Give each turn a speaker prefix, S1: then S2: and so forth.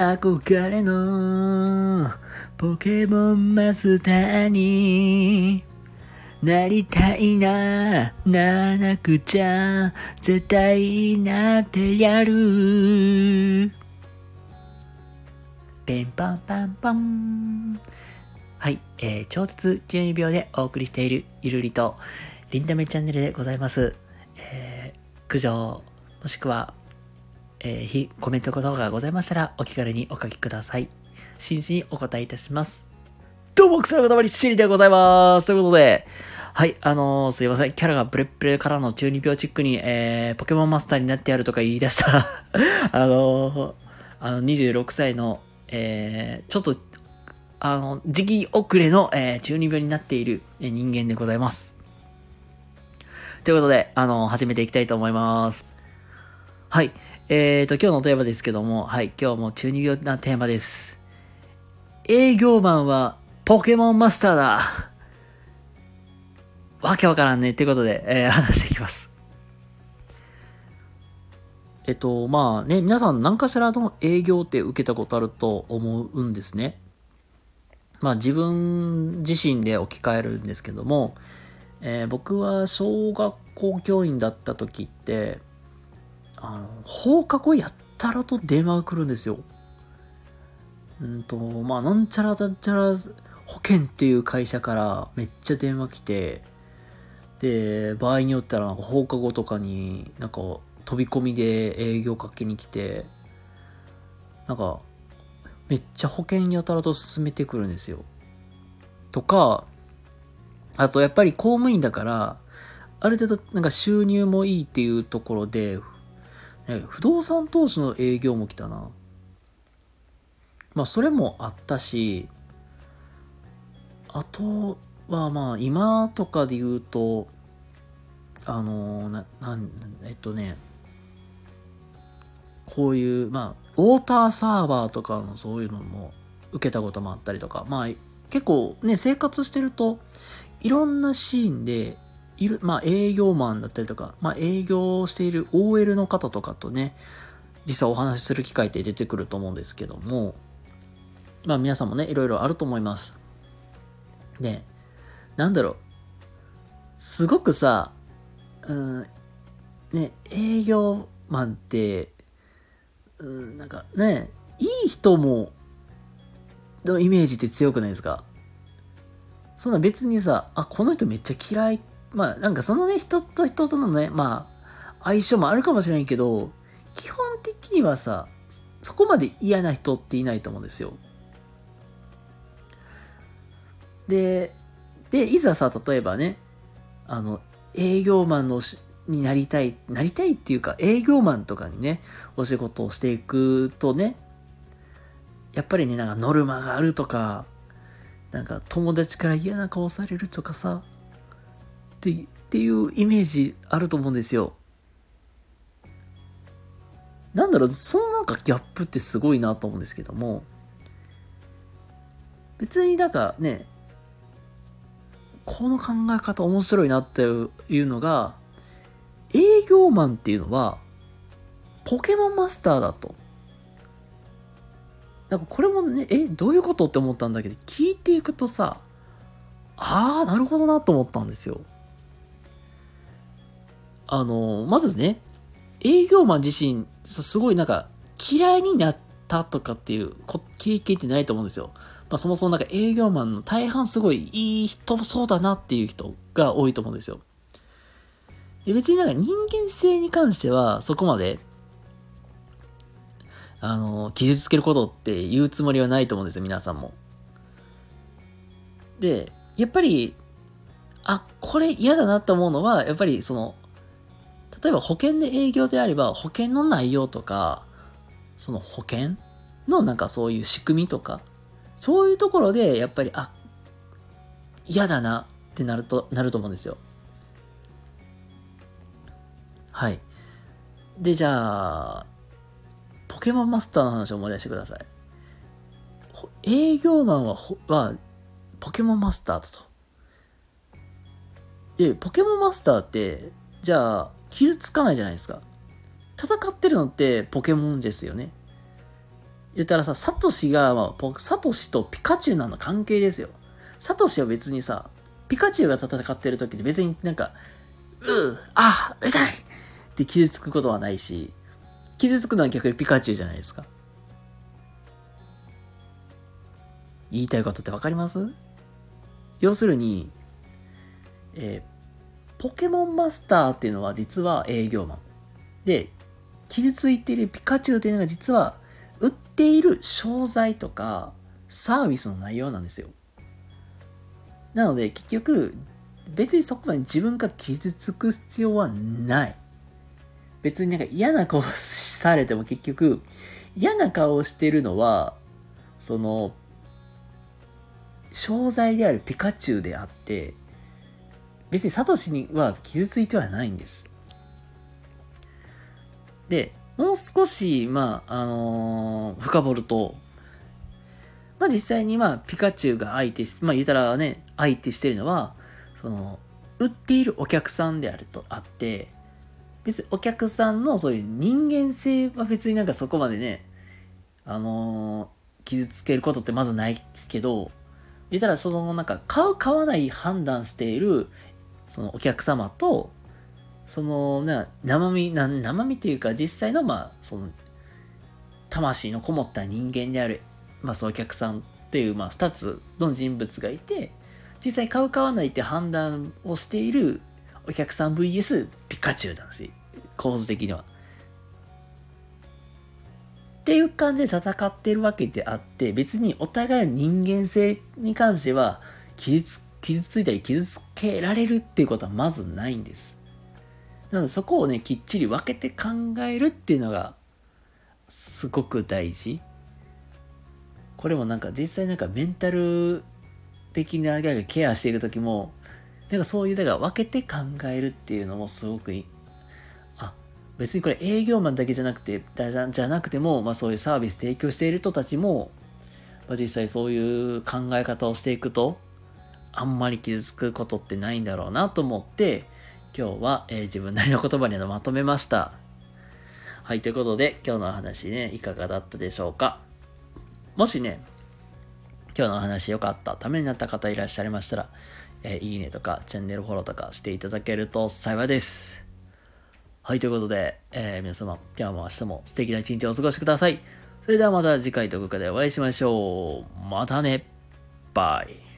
S1: 憧れのポケモンマスターになりたいな、ならなくちゃ、絶対なってやる。ペンパンパンパン。はい、えー、超絶12秒でお送りしているゆるりと、りんためチャンネルでございます。えー、苦情、もしくは、えー、非コメントことがございましたら、お気軽にお書きください。真摯にお答えいたします。どうも、草の塊シリでございます。ということで、はい、あのー、すいません。キャラがブレッブレからの12秒チックに、えー、ポケモンマスターになってやるとか言い出した、あのー、あの、26歳の、えー、ちょっと、あの、時期遅れの、えー、12秒になっているえ人間でございます。ということで、あの、始めていきたいと思います。はい。えーと、今日のテーマですけども、はい、今日も12秒なテーマです。営業マンはポケモンマスターだわけわからんね。ってことで、えー話していきます。えっと、まあね、皆さん何かしらの営業って受けたことあると思うんですね。まあ自分自身で置き換えるんですけども、えー僕は小学校教員だった時って、あの、放課後やったらと電話が来るんですよ。うんと、まあ、なんちゃらなんちゃら保険っていう会社からめっちゃ電話来て、で、場合によったら放課後とかになんか飛び込みで営業かけに来て、なんか、めっちゃ保険やたらと進めてくるんですよ。とか、あとやっぱり公務員だから、ある程度なんか収入もいいっていうところで、ね不動産投資の営業も来たな。まあそれもあったし、あとはまあ今とかで言うと、あのな、なん、えっとね、こういう、まあ、ウォーターサーバーとかのそういうのも受けたこともあったりとか、まあ結構ね、生活してると、いろんなシーンで、いる、まあ営業マンだったりとか、まあ営業している OL の方とかとね、実際お話しする機会って出てくると思うんですけども、まあ皆さんもね、いろいろあると思います。で、なんだろう、すごくさ、うん、ね、営業マンって、うん、なんかね、いい人も、のイメージって強くないですか？そんな別にさ、あ、この人めっちゃ嫌い。まあなんかそのね、人と人とのね、まあ、相性もあるかもしれないけど、基本的にはさ、そこまで嫌な人っていないと思うんですよ。で、で、いざさ、例えばね、あの、営業マンのしになりたい、なりたいっていうか、営業マンとかにね、お仕事をしていくとね、やっぱりね、なんかノルマがあるとか、なんか友達から嫌な顔されるとかさ、ってっていうイメージあると思うんですよ。なんだろう、そのなんかギャップってすごいなと思うんですけども、別になんかね、この考え方面白いなっていうのが、営業マンっていうのは、ポケモンマスターだと。なんかこれもね、え、どういうことって思ったんだけど、聞いていくとさ、ああ、なるほどなと思ったんですよ。あの、まずね、営業マン自身、すごいなんか嫌いになったとかっていう経験ってないと思うんですよ。まあそもそもなんか営業マンの大半すごいいい人そうだなっていう人が多いと思うんですよ。で別になんか人間性に関してはそこまで、あの、傷つけることって言うつもりはないと思うんですよ、皆さんも。で、やっぱり、あ、これ嫌だなと思うのは、やっぱりその、例えば保険で営業であれば、保険の内容とか、その保険のなんかそういう仕組みとか、そういうところで、やっぱり、あ、嫌だなってなると、なると思うんですよ。はい。で、じゃあ、ポケモンマスターの話を思い出してください。営業マンは、は、ポケモンマスターだと。で、ポケモンマスターって、じゃあ、傷つかないじゃないですか。戦ってるのってポケモンですよね。言ったらさ、サトシが、まあ、サトシとピカチュウなの関係ですよ。サトシは別にさ、ピカチュウが戦ってる時って別になんか、うう、あ、痛いって傷つくことはないし、傷つくのは逆にピカチュウじゃないですか。言いたいことってわかります？要するに、えー、ポケモンマスターっていうのは実は営業マン。で、傷ついているピカチュウっていうのが実は売っている商材とかサービスの内容なんですよ。なので結局別にそこまで自分が傷つく必要はない。別になんか嫌な顔されても結局嫌な顔をしてるのはその商材であるピカチュウであって別にサトシには傷ついてはないんです。で、もう少し、まあ、あのー、深掘ると、まあ実際にまあピカチュウが相手し、まあ言うたらね、相手してるのは、その、売っているお客さんであるとあって、別にお客さんのそういう人間性は別になんかそこまでね、あのー、傷つけることってまずないけど、言ったらそのなんか買う買わない判断しているそのお客様とそのな生身な生身というか実際のまあその魂のこもった人間であるまあそのお客さんっていうまあ2つの人物がいて実際買う買わないって判断をしているお客さん VS ピカチュウなんですよ構図的には。っていう感じで戦ってるわけであって別にお互いの人間性に関しては傷つく傷ついたり傷つけられるっていうことはまずないんです。なのでそこをねきっちり分けて考えるっていうのがすごく大事。これもなんか実際なんかメンタル的なケアしている時もなんかそういうだから分けて考えるっていうのもすごくいいあ別にこれ営業マンだけじゃなくて、じゃなくても、まあそういうサービス提供している人たちも、まあ、実際そういう考え方をしていくと、あんまり傷つくことってないんだろうなと思って、今日は、えー、自分なりの言葉にまとめました。はい、ということで今日のお話ね、いかがだったでしょうか？もしね、今日のお話良かった、ためになった方いらっしゃいましたら、えー、いいねとかチャンネルフォローとかしていただけると幸いです。はい、ということで、えー、皆様、今日も明日も素敵な一日をお過ごしください。それではまた次回どこかでお会いしましょう。またね。バイ。